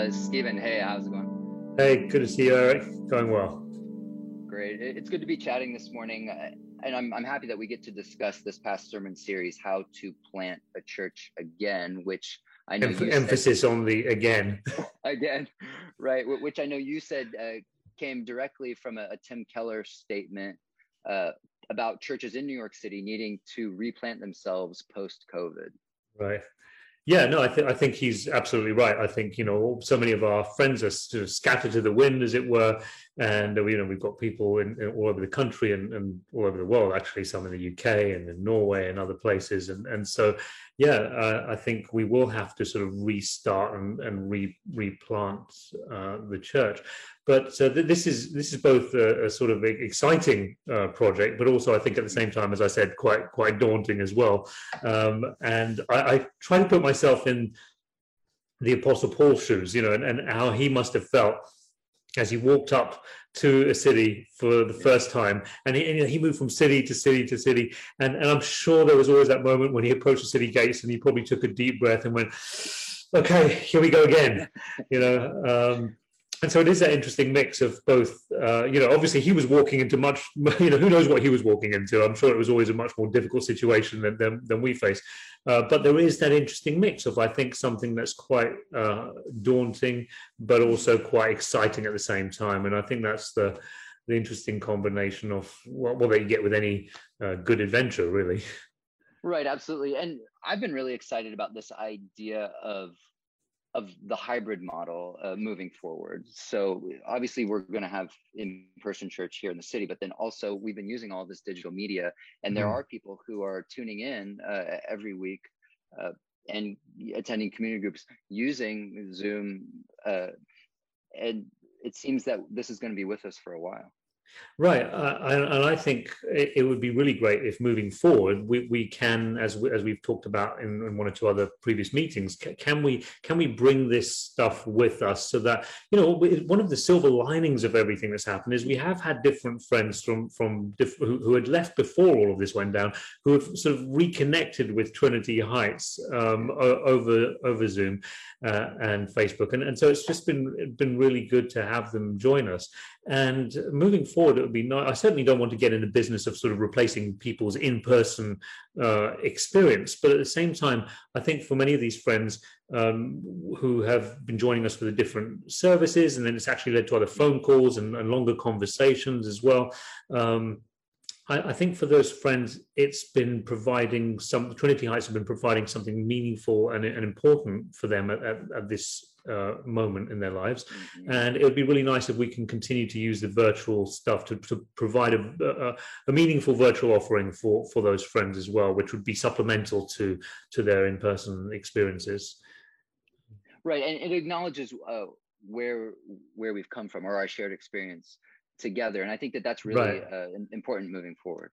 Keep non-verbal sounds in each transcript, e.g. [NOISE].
Uh, Stephen, hey, how's it going? Hey, good to see you, Eric. Going well. Great. It's good to be chatting this morning. Uh, and I'm, I'm happy that we get to discuss this past sermon series, How to Plant a Church Again, which I know Emph- emphasis said, on the again. [LAUGHS] again, right? Which I know you said uh, came directly from a, a Tim Keller statement uh, about churches in New York City needing to replant themselves post COVID. Right. Yeah, no, I think I think he's absolutely right. I think you know so many of our friends are sort of scattered to the wind, as it were, and you know we've got people in, in all over the country and, and, all over the world. Actually, some in the UK and in Norway and other places, and and so yeah, uh, I think we will have to sort of restart and, and re, replant uh, the church. But uh, this is this is both a, a sort of exciting uh, project, but also I think at the same time, as I said, quite quite daunting as well. Um, and I, I, try to put myself in the Apostle Paul's shoes, you know, and, and how he must have felt as he walked up to a city for the first time. And he, and he moved from city to city to city. And, and i'm sure there was always that moment when he approached the city gates and he probably took a deep breath and went okay here we go again you know um, and so it is that interesting mix of both uh, you know obviously he was walking into much [LAUGHS] you know who knows what he was walking into? I'm sure it was always a much more difficult situation than than, than we face. Uh, but there is that interesting mix of i think something that's quite uh, daunting but also quite exciting at the same time. And i think that's the the interesting combination of what, what you get with any uh, good adventure really. Right absolutely. And i've been really excited about this idea of of the hybrid model uh, moving forward. So obviously we're going to have in-person church here in the city, but then also we've been using all this digital media, and there mm. are people who are tuning in uh, every week uh, and attending community groups using Zoom, uh, and it seems that this is going to be with us for a while. Right, uh, and I think it would be really great if moving forward we, we can, as we, as we've talked about in, in one or two other previous meetings, can we can we bring this stuff with us so that you know one of the silver linings of everything that's happened is we have had different friends from from diff- who, who, had left before all of this went down who have sort of reconnected with Trinity Heights um, over over Zoom uh, and Facebook, and, and so it's just been been really good to have them join us. And moving forward, it would be nice. I certainly don't want to get in the business of sort of replacing people's in person uh, experience. But at the same time, I think for many of these friends um, who have been joining us for the different services, and then it's actually led to other phone calls and, and longer conversations as well. Um, I, think for those friends, it's been providing some, Trinity Heights have been providing something meaningful and, and important for them at, at, at this uh, moment in their lives. Mm-hmm. And it would be really nice if we can continue to use the virtual stuff to, to provide a, a, a, meaningful virtual offering for, for those friends as well, which would be supplemental to, to their in person experiences. Right. And it acknowledges uh, where, where we've come from or our shared experience together. And I think that that's really right. uh, important moving forward.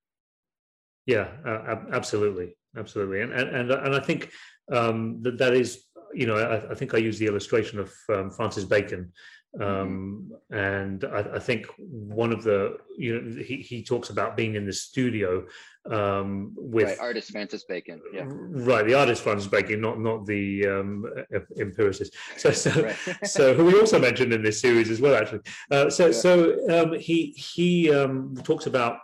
Yeah, uh, absolutely, absolutely, and and and I think um, that that is, you know, I, I, think I use the illustration of um, Francis Bacon, mm-hmm. um, mm-hmm. and I, I, think one of the, you know, he, he talks about being in the studio um, with right, artist Francis Bacon, yeah, right, the artist Francis Bacon, not not the um, empiricist. So so right. [LAUGHS] so who we also mentioned in this series as well, actually. Uh, so yeah. so um, he he talks about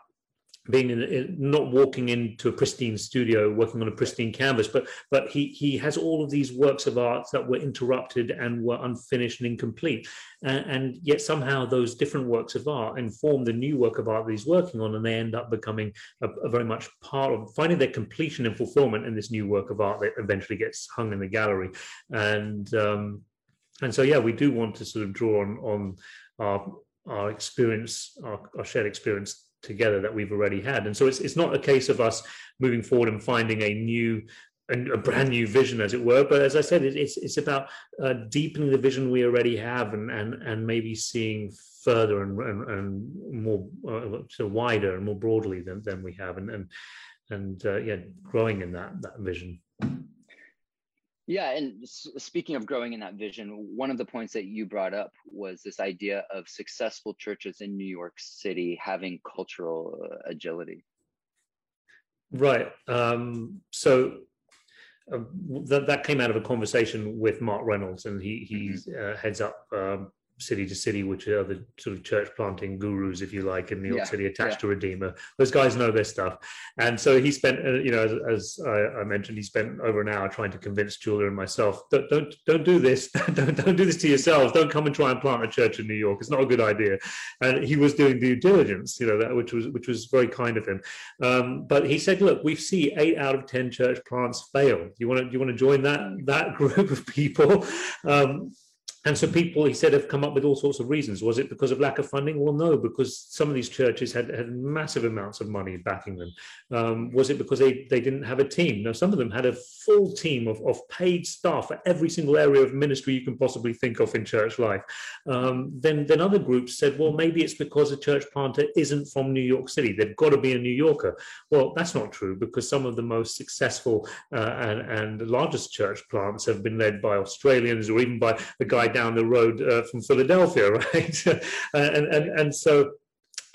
being in, in, not walking into a pristine studio working on a pristine canvas but but he he has all of these works of art that were interrupted and were unfinished and incomplete. And, and yet somehow those different works of art inform the new work of art that he's working on and they end up becoming a, a very much part of finding their completion and fulfillment in this new work of art that eventually gets hung in the gallery. And um and so yeah we do want to sort of draw on on our our experience our, our shared experience together that we've already had. And so it's it's not a case of us moving forward and finding a new and a brand new vision, as it were. But as I said, it, it's it's about uh, deepening the vision we already have, and and and maybe seeing further and and, and more uh, so wider and more broadly than than we have, and and and uh, yeah, growing in that that vision. Yeah, and speaking of growing in that vision, one of the points that you brought up was this idea of successful churches in New York City having cultural uh, agility. Right. Um, so uh, that, that came out of a conversation with Mark Reynolds, and he he mm-hmm. uh, heads up um, city to city, which are the sort of church planting gurus, if you like, in New York yeah, City, attached yeah. to Redeemer. Those guys know their stuff, and so he spent, uh, you know, as, as I, I, mentioned, he spent over an hour trying to convince Julia and myself, don't don't don't do this, [LAUGHS] don't don't do this to yourselves, don't come and try and plant a church in New York. It's not a good idea. And he was doing due diligence, you know, that which was which was very kind of him. Um, but he said, look, we see eight out of ten church plants fail. You want to you want to join that that [LAUGHS] group of people? Um, and so people, he said, have come up with all sorts of reasons. Was it because of lack of funding? Well, no, because some of these churches had, had massive amounts of money backing them. Um, was it because they, they didn't have a team? No, some of them had a full team of, of paid staff for every single area of ministry you can possibly think of in church life. Um, then, then other groups said, well, maybe it's because a church planter isn't from New York City. They've got to be a New Yorker. Well, that's not true because some of the most successful uh, and, and largest church plants have been led by Australians or even by the guy down the road uh, from Philadelphia, [LAUGHS] right? and, and, and so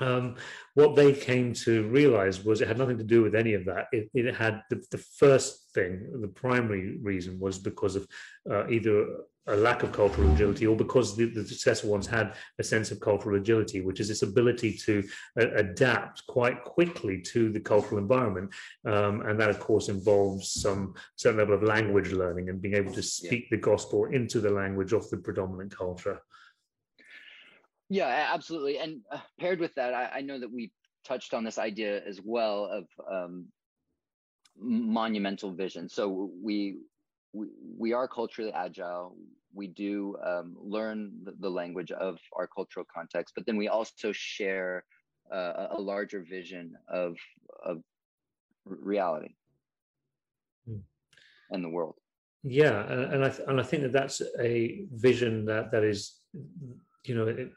um, what they came to realize was it had nothing to do with any of that. It, it had the, the, first thing, the primary reason was because of uh, either a lack of cultural agility or because the, the, successful ones had a sense of cultural agility, which is this ability to uh, adapt quite quickly to the cultural environment. Um, and that, of course, involves some certain level of language learning and being able to speak yeah. the gospel into the language of the predominant culture. Yeah, absolutely. And uh, paired with that, I, I, know that we touched on this idea as well of um, monumental vision. So we, we we are culturally agile we do um, learn the, the, language of our cultural context, but then we also share uh, a larger vision of of reality mm. and the world. Yeah, and, and I and I think that that's a vision that that is, you know, it,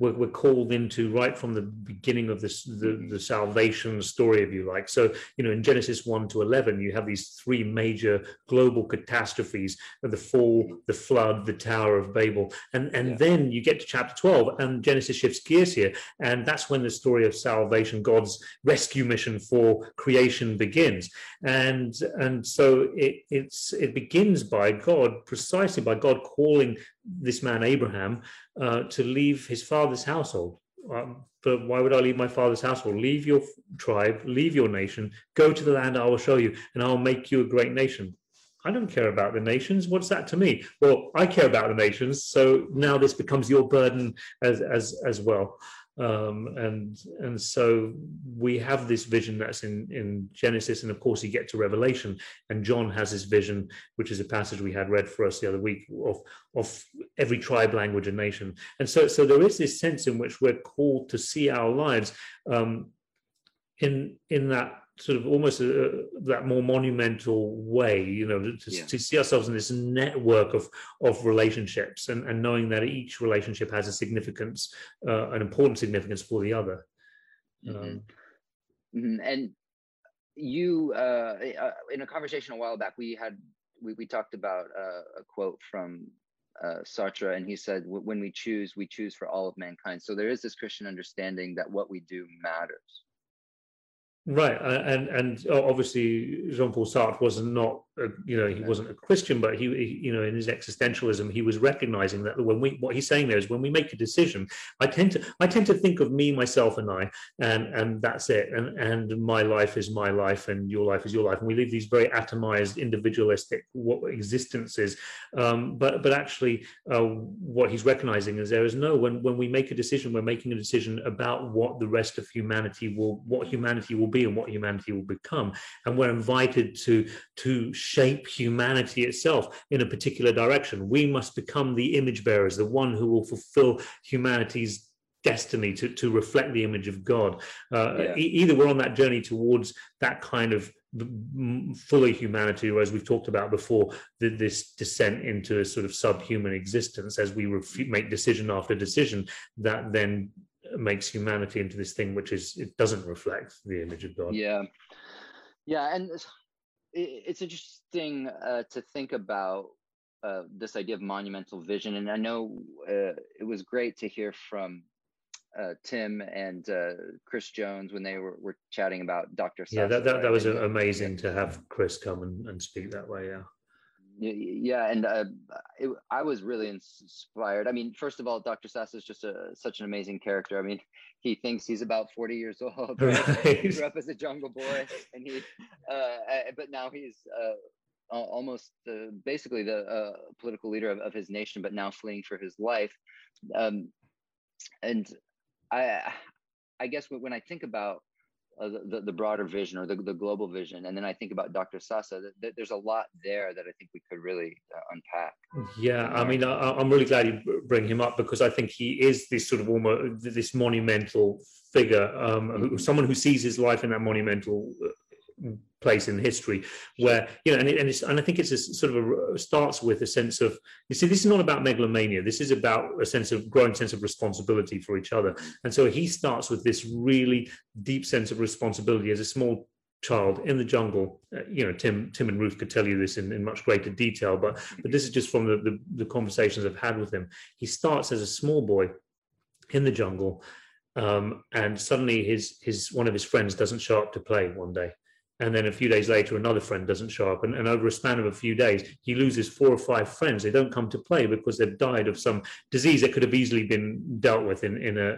we're, we're called into right from the beginning of this the, mm-hmm. the salvation story if you like. So you know in genesis 1 to 11 you have these three major global catastrophes the fall the flood the tower of babel. And and yeah. then you get to chapter 12 and genesis shifts gears here and that's when the story of salvation god's rescue mission for creation begins. And and so it it's it begins by god precisely by god calling this man abraham uh, to leave his father's household. Um, but why would I leave my father's household? Leave your tribe, leave your nation, go to the land I will show you, and I'll make you a great nation. I don't care about the nations. What's that to me? Well, I care about the nations. So now this becomes your burden as as as well. Um, and and so we have this vision that's in in Genesis, and of course you get to Revelation, and John has this vision, which is a passage we had read for us the other week of of every tribe, language, and nation. And so so there is this sense in which we're called to see our lives um, in in that sort of almost a, that more monumental way, you know, to, yeah. to, see ourselves in this network of of relationships, and, and knowing that each relationship has a significance, uh, an important significance for the other. Mm-hmm. Um, mm-hmm. And you, uh, uh, in a conversation a while back, we had we, we talked about uh, a quote from uh, Sartre, and he said, "When we choose, we choose for all of mankind." So there is this Christian understanding that what we do matters. Right, and and oh, obviously Jean Paul Sartre was not a, you know he wasn't a Christian, but he, he, you know in his existentialism he was recognizing that when we what he's saying there is when we make a decision, I tend to I tend to think of me, myself, and I, and and that's it, and and my life is my life, and your life is your life, and we live these very atomized, individualistic what existences. Um, but but actually, uh, what he's recognizing is there is no when when we make a decision, we're making a decision about what the rest of humanity will what humanity will be and what humanity will become, and we're invited to to shape humanity itself in a particular direction. We must become the image bearers, the one who will fulfill humanity's destiny to, to reflect the image of God. Uh, yeah. e- either we're on that journey towards that kind of fully humanity, or as we've talked about before, the, this descent into a sort of subhuman existence as we ref- make decision after decision that then makes humanity into this thing which is it doesn't reflect the image of God. Yeah. Yeah, and it's interesting uh, to think about uh, this idea of monumental vision. And I know uh, it was great to hear from uh, Tim and uh, Chris Jones when they were, were chatting about Dr. Yeah, that, that, that was amazing to have Chris come and, and speak that way. Yeah. Yeah, and uh, it, I was really inspired. I mean, first of all, Dr. Sasa is just a, such an amazing character. I mean, he thinks he's about 40 years [LAUGHS] old. Right? he grew up as a jungle boy, and he, uh, but now he's uh, almost uh, basically the uh, political leader of, of, his nation, but now fleeing for his life. Um, and I, I guess when I think about uh, the, the broader vision or the, the global vision. And then I think about Dr. Sasa, that, that there's a lot there that I think we could really uh, unpack. Yeah, I mean, I, am really glad you bring him up because I think he is this sort of almost this monumental figure, um, mm-hmm. someone who sees his life in that monumental uh, place in history where you know and, it, and, it's, and i think it's a sort of a starts with a sense of you see this is not about megalomania. This is about a sense of growing sense of responsibility for each other. And so he starts with this really deep sense of responsibility as a small child in the jungle. Uh, you know tim tim and ruth could tell you this in, in much greater detail but but this is just from the, the the conversations i've had with him. He starts as a small boy in the jungle um, and suddenly his his one of his friends doesn't show up to play one day and then a few days later another friend doesn't show up. And, and, over a span of a few days he loses four or five friends. They don't come to play because they've died of some disease that could have easily been dealt with in, in a,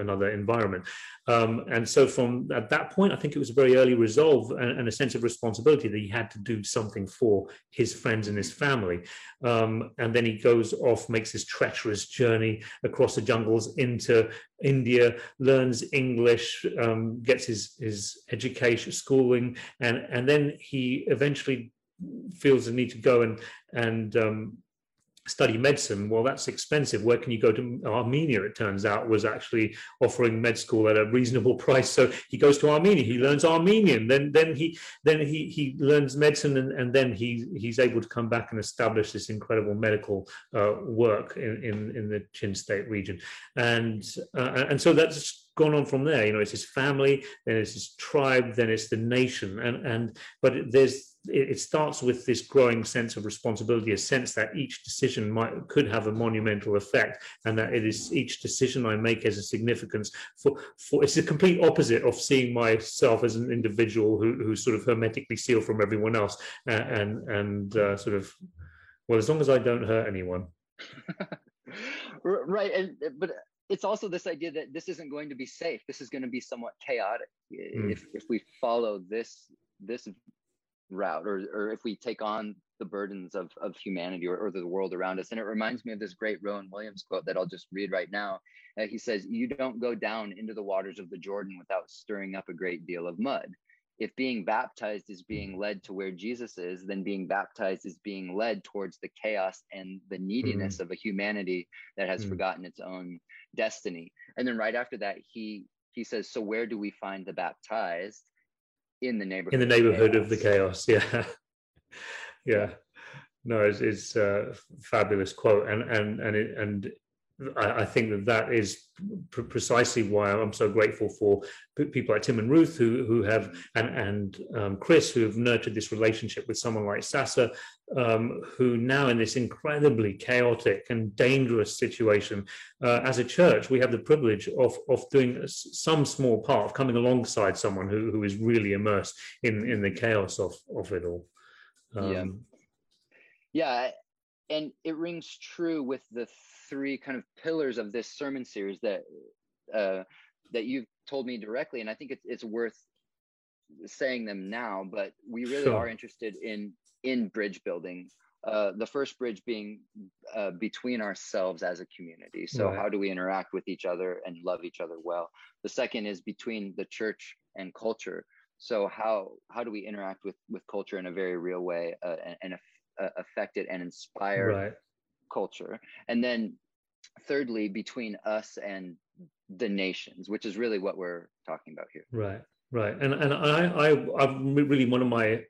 another environment um, and so from at that point i think it was a very early resolve and, and, a sense of responsibility that he had to do something for his friends and his family. Um, and then he goes off makes this treacherous journey across the jungles into india learns english um, gets his his education schooling and and then he eventually feels the need to go and and um, study medicine well that's expensive. Where can you go to armenia it turns out was actually offering med school at a reasonable [LAUGHS] price. So he goes to armenia he learns armenian then then he then he he learns medicine and, and then he he's able to come back and establish this incredible medical uh, work in, in in the chin state region. And uh, and so that's gone on from there. You know, it's his family, then it's his tribe, then it's the nation, and and but there's it starts with this growing sense of responsibility, a sense that each decision might could have a monumental effect, and that it is each decision I make has a significance for for it's the complete opposite of seeing myself as an individual who who's sort of hermetically sealed from everyone else, and and, and uh, sort of well, as long as I don't hurt anyone. [LAUGHS] right, and but it's also this idea that this isn't going to be safe. This is going to be somewhat chaotic mm. if if we follow this this route or or if we take on the burdens of of humanity or, or the world around us. And it reminds me of this great Rowan Williams quote that I'll just read right now. Uh, he says, "You don't go down into the waters of the Jordan without stirring up a great deal of mud." if being baptized is being mm-hmm. led to where Jesus is, then being baptized is being led towards the chaos and the neediness mm. of a humanity that has mm. forgotten its own destiny. And then right after that, he he says, "So where do we find the baptized? In the neighborhood. In the neighborhood of, of the chaos. [LAUGHS] Yeah, yeah. No, it's, it's uh, a fabulous quote, and and and it, and I, I think that that is pr- precisely why I'm so grateful for people like Tim and Ruth who who have and and um, Chris who have nurtured this relationship with someone like Sasa, um, who now in this incredibly chaotic and dangerous situation, uh, as a church, we have the privilege of of doing some small part of coming alongside someone who who is really immersed in in the chaos of of it all. Um, yeah. Yeah, and it rings true with the three kind of pillars of this sermon series that uh, that you've told me directly, and I think it's it's worth saying them now. But we really sure. are interested in in bridge building. Uh, the first bridge being uh, between ourselves as a community. So right. how do we interact with each other and love each other well? The second is between the church and culture. So how how do we interact with with culture in a very real way uh, and, and uh, affect it and inspire right. culture? And then thirdly between us and the nations which is really what we're talking about here right right and and i i i'm really one of my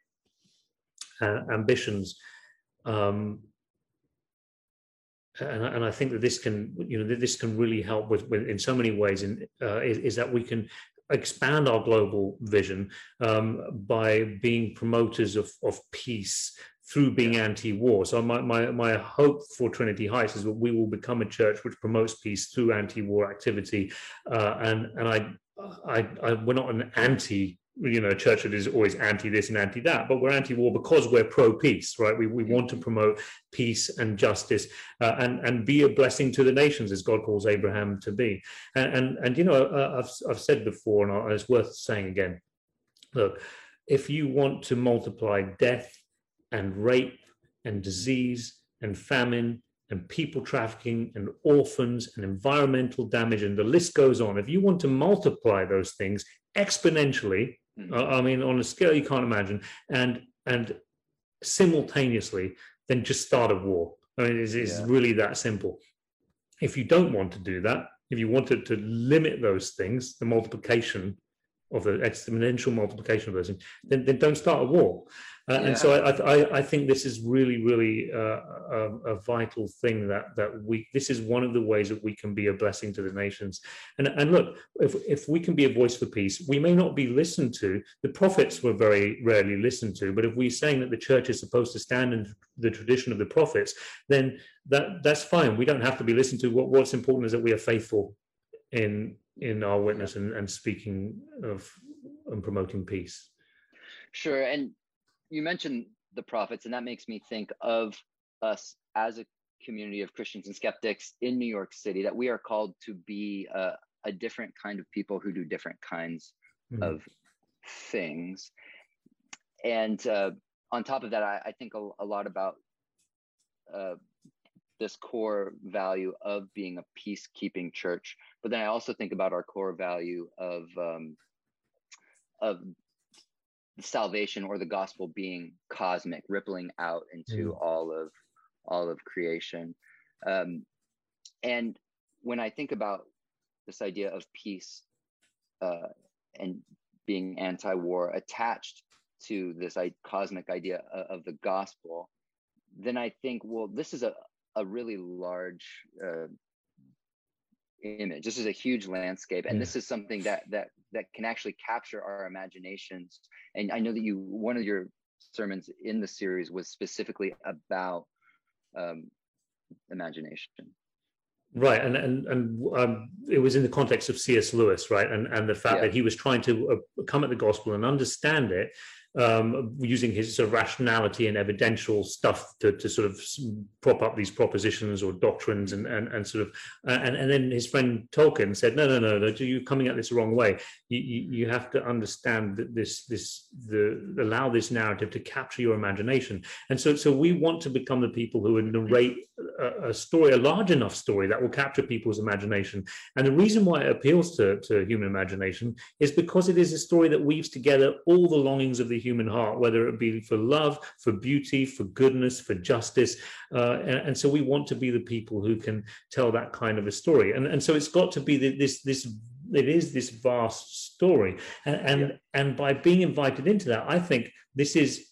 uh, ambitions um and, and I think that this can, you know, this can really help with, with in so many ways. In uh, is, is, that we can expand our global vision um, by being promoters of, of peace through being anti-war. So my, my my hope for Trinity Heights is that we will become a church which promotes peace through anti-war activity, uh, and and I, I, I we're not an anti you know, church that is always anti this and anti that, but we're anti war because we're pro peace, right? We, we want to promote peace and justice uh, and, and be a blessing to the nations as God calls Abraham to be. And, and, and you know, uh, I've, I've said before, and it's worth saying again look, if you want to multiply death and rape and disease and famine and people trafficking and orphans and environmental damage, and the list goes on. If you want to multiply those things exponentially, mm-hmm. uh, I mean, on a scale you can't imagine, and and simultaneously, then just start a war. I mean, it's, it's yeah. really that simple. If you don't want to do that, if you wanted to limit those things, the multiplication of the exponential multiplication of those things, then, then don't start a war. Uh, yeah. And so I, I, I, think this is really, really uh, a, a, vital thing that that we. This is one of the ways that we can be a blessing to the nations. And and look, if if we can be a voice for peace, we may not be listened to. The prophets were very rarely listened to. But if we're saying that the church is supposed to stand in the tradition of the prophets, then that that's fine. We don't have to be listened to. What what's important is that we are faithful in in our witness and, and speaking of and promoting peace. Sure, and you mentioned the prophets, and that makes me think of us as a community of Christians and skeptics in New York City that we are called to be a, a different kind of people who do different kinds mm. of things. And uh, on top of that, I, I think a, a, lot about uh, this core value of being a peacekeeping church. But then I also think about our core value of um, of salvation or the gospel being cosmic, rippling out into mm. all of all of creation. Um, and when I think about this idea of peace uh, and being anti-war attached to this I, cosmic idea of, of, the gospel, then I think, well, this is a, a really large uh, image. This is a huge landscape, and yeah. this is something that that that can actually capture our imaginations. And I know that you one of your sermons in the series was specifically about um, imagination. Right, and and and um, it was in the context of C.S. Lewis, right, and and the fact yeah. that he was trying to uh, come at the gospel and understand it um, using his sort of rationality and evidential stuff to, to sort of prop up these propositions or doctrines and and, and sort of uh, and, and then his friend Tolkien said no no no no you're coming at this the wrong way. You, you, have to understand that this this the allow this narrative to capture your imagination. And so so we want to become the people who would narrate a, a story a large enough story that will capture people's imagination. And the reason why it appeals to, to human imagination is because it is a story that weaves together all the longings of the human heart, whether it be for love, for beauty, for goodness, for justice. Uh, and, and, so we want to be the people who can tell that kind of a story. And, and so it's got to be this, this, it is this vast story. And, and, yeah. and by being invited into that, I think this is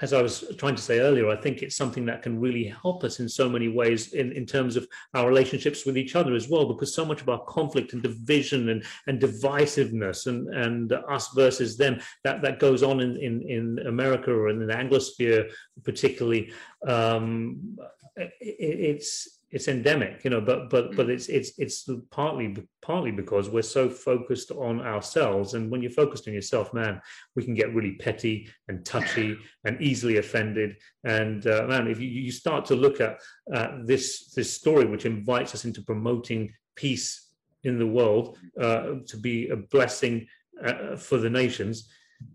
as I was trying to say earlier, I think it's something that can really help us in so many ways in, in terms of our relationships with each other as well, because so much of our conflict and division and, and divisiveness and, and us versus them, that, that goes on in, in, in America or in the Anglosphere particularly, um, it, it's it's endemic you know but but but mm. it's it's it's partly partly because we're so focused on ourselves. And when you're focused on yourself man we can get really petty and touchy [LAUGHS] and easily offended. And uh, man if you, you start to look at uh, this this story which invites us into promoting peace in the world uh, to be a blessing uh, for the nations [LAUGHS]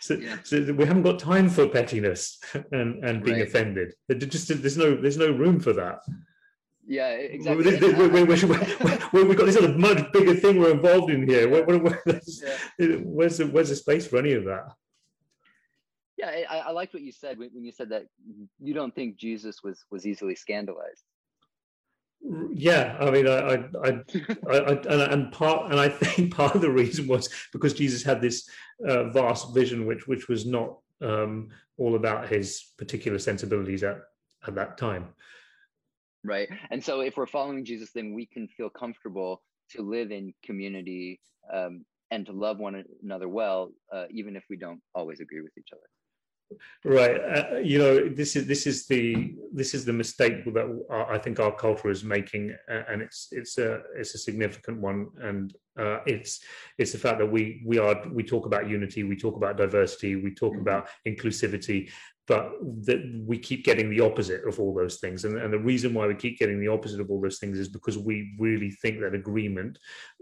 so, yeah. so, we haven't got time for pettiness and, and being right. offended. Just there's no there's no room for that. Yeah, exactly. We, we, got this other much bigger thing we're involved in here. Where, where, yeah. where's the where's the space for any of that? Yeah, I, I liked what you said when you said that you don't think Jesus was was easily scandalized. Yeah, I mean, I, I, I, I, and part, and I think [LAUGHS] part of the reason was because Jesus had this uh, vast vision, which which was not um, all about his particular sensibilities at at that time. Right, and so if we're following Jesus, then we can feel comfortable to live in community um, and to love one another well, uh, even if we don't always agree with each other. Right. Uh, you know, this is this is the this is the mistake that I think our culture is making, and it's it's a it's a significant one, and uh, it's it's the fact that we we are we talk about unity, we talk about diversity, we talk mm-hmm. about inclusivity, but that we keep getting the opposite of all those things. And, and, the reason why we keep getting the opposite of all those things is because we really think that agreement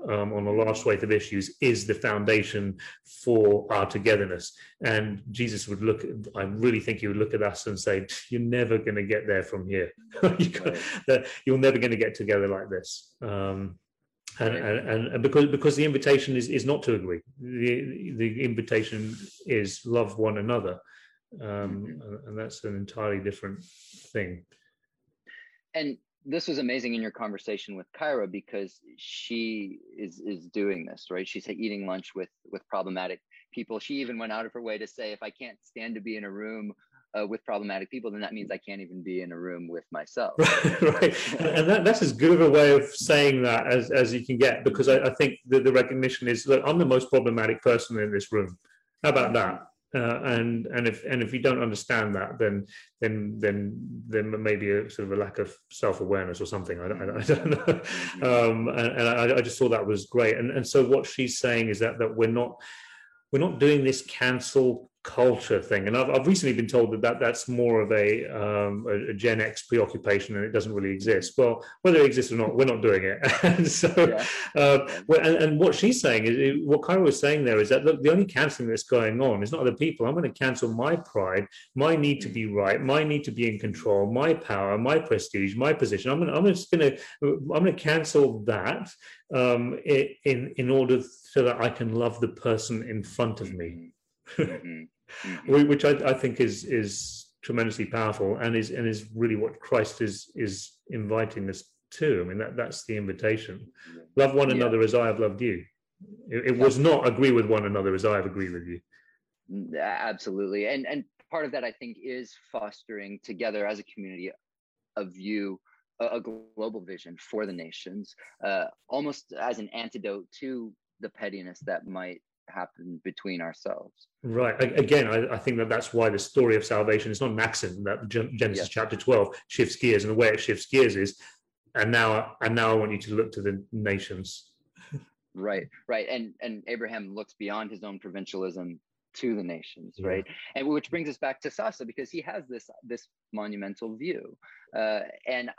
um, on a large swathe of issues is the foundation for our togetherness. And jesus would look i really think he would look at us and say you're never going to get there from here. [LAUGHS] You're never going to get together like this. Um, and, and, and because because the invitation is, is not to agree the, the invitation is love one another um, mm-hmm. and, and that's an entirely different thing. And this was amazing in your conversation with Kyra because she is is doing this right. She's eating lunch with with problematic people. She even went out of her way to say, if I can't stand to be in a room uh, with problematic people, then that means I can't even be in a room with myself. [LAUGHS] right, [LAUGHS] and that, that's as good of a way of saying that as, as you can get, because I, I think the, the recognition is that I'm the most problematic person in this room. How about that? Uh, and and if and if you don't understand that, then then then then maybe a sort of a lack of self awareness or something. I, I, I don't know. [LAUGHS] Um, and, and I, I, just thought that was great. And and so what she's saying is that that we're not we're not doing this cancel culture thing. And I've, I've recently been told that, that that's more of a, um, a, a, Gen X preoccupation and it doesn't really exist. Well, whether it exists or not, we're not doing it. and [LAUGHS] so, yeah. uh, and, and, what she's saying is, what Kyra was saying there is that look, the only canceling that's going on is not other people. I'm going to cancel my pride, my need to be right, my need to be in control, my power, my prestige, my position. I'm, going to, I'm just going to, I'm going to cancel that um, in in order so that I can love the person in front of me. Mm-hmm [LAUGHS] mm-hmm. which I, I, think is is tremendously powerful and is and is really what Christ is is inviting us to. I mean that that's the invitation. Love one another as I have loved you. It, it was not agree with one another as I have agreed with you. Mm, absolutely, and and part of that I think is fostering together as a community a view a, global vision for the nations, uh, almost as an antidote to the pettiness that might happen between ourselves. Right. Again, I, I, think that that's why the story of salvation is not an accident. That Genesis yes. chapter twelve shifts gears, and the way it shifts gears is, and now, and now I want you to look to the nations. Right. Right. And and Abraham looks beyond his own provincialism to the nations yeah. right and which brings us back to sasa because he has this this monumental view uh, and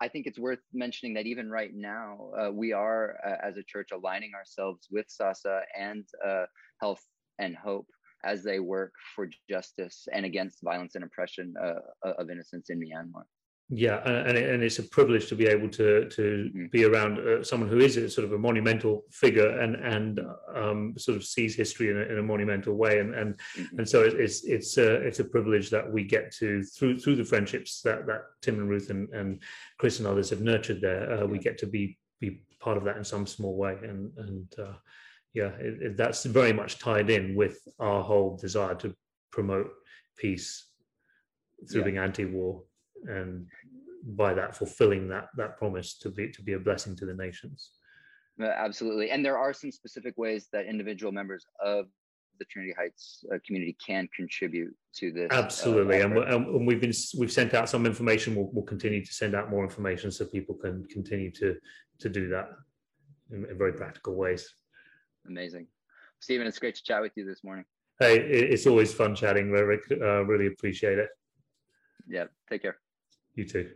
I think it's worth mentioning that even right now, uh, we are, uh, as a church, aligning ourselves with SASA and uh, Health and Hope as they work for justice and against violence and oppression uh, of innocents in Myanmar. Yeah, and and it's a privilege to be able to to mm-hmm. be around uh, someone who is a sort of a monumental figure and and um, sort of sees history in a, in a monumental way, and and mm-hmm. and so it's it's a it's a privilege that we get to through through the friendships that that Tim and Ruth and, and Chris and others have nurtured there. Uh, yeah. We get to be be part of that in some small way, and and uh, yeah, it, it, that's very much tied in with our whole desire to promote peace through yeah. being anti-war and by that fulfilling that that promise to be to be a blessing to the nations. Absolutely. And there are some specific ways that individual members of the trinity heights uh, community can contribute to this uh, absolutely. Uh, and, and, we've been we've sent out some information. We'll, we'll, continue to send out more information so people can continue to to do that in, in very practical ways. Amazing. Stephen it's great to chat with you this morning. Hey it's always fun chatting rick. Uh, really appreciate it. Yeah take care you too.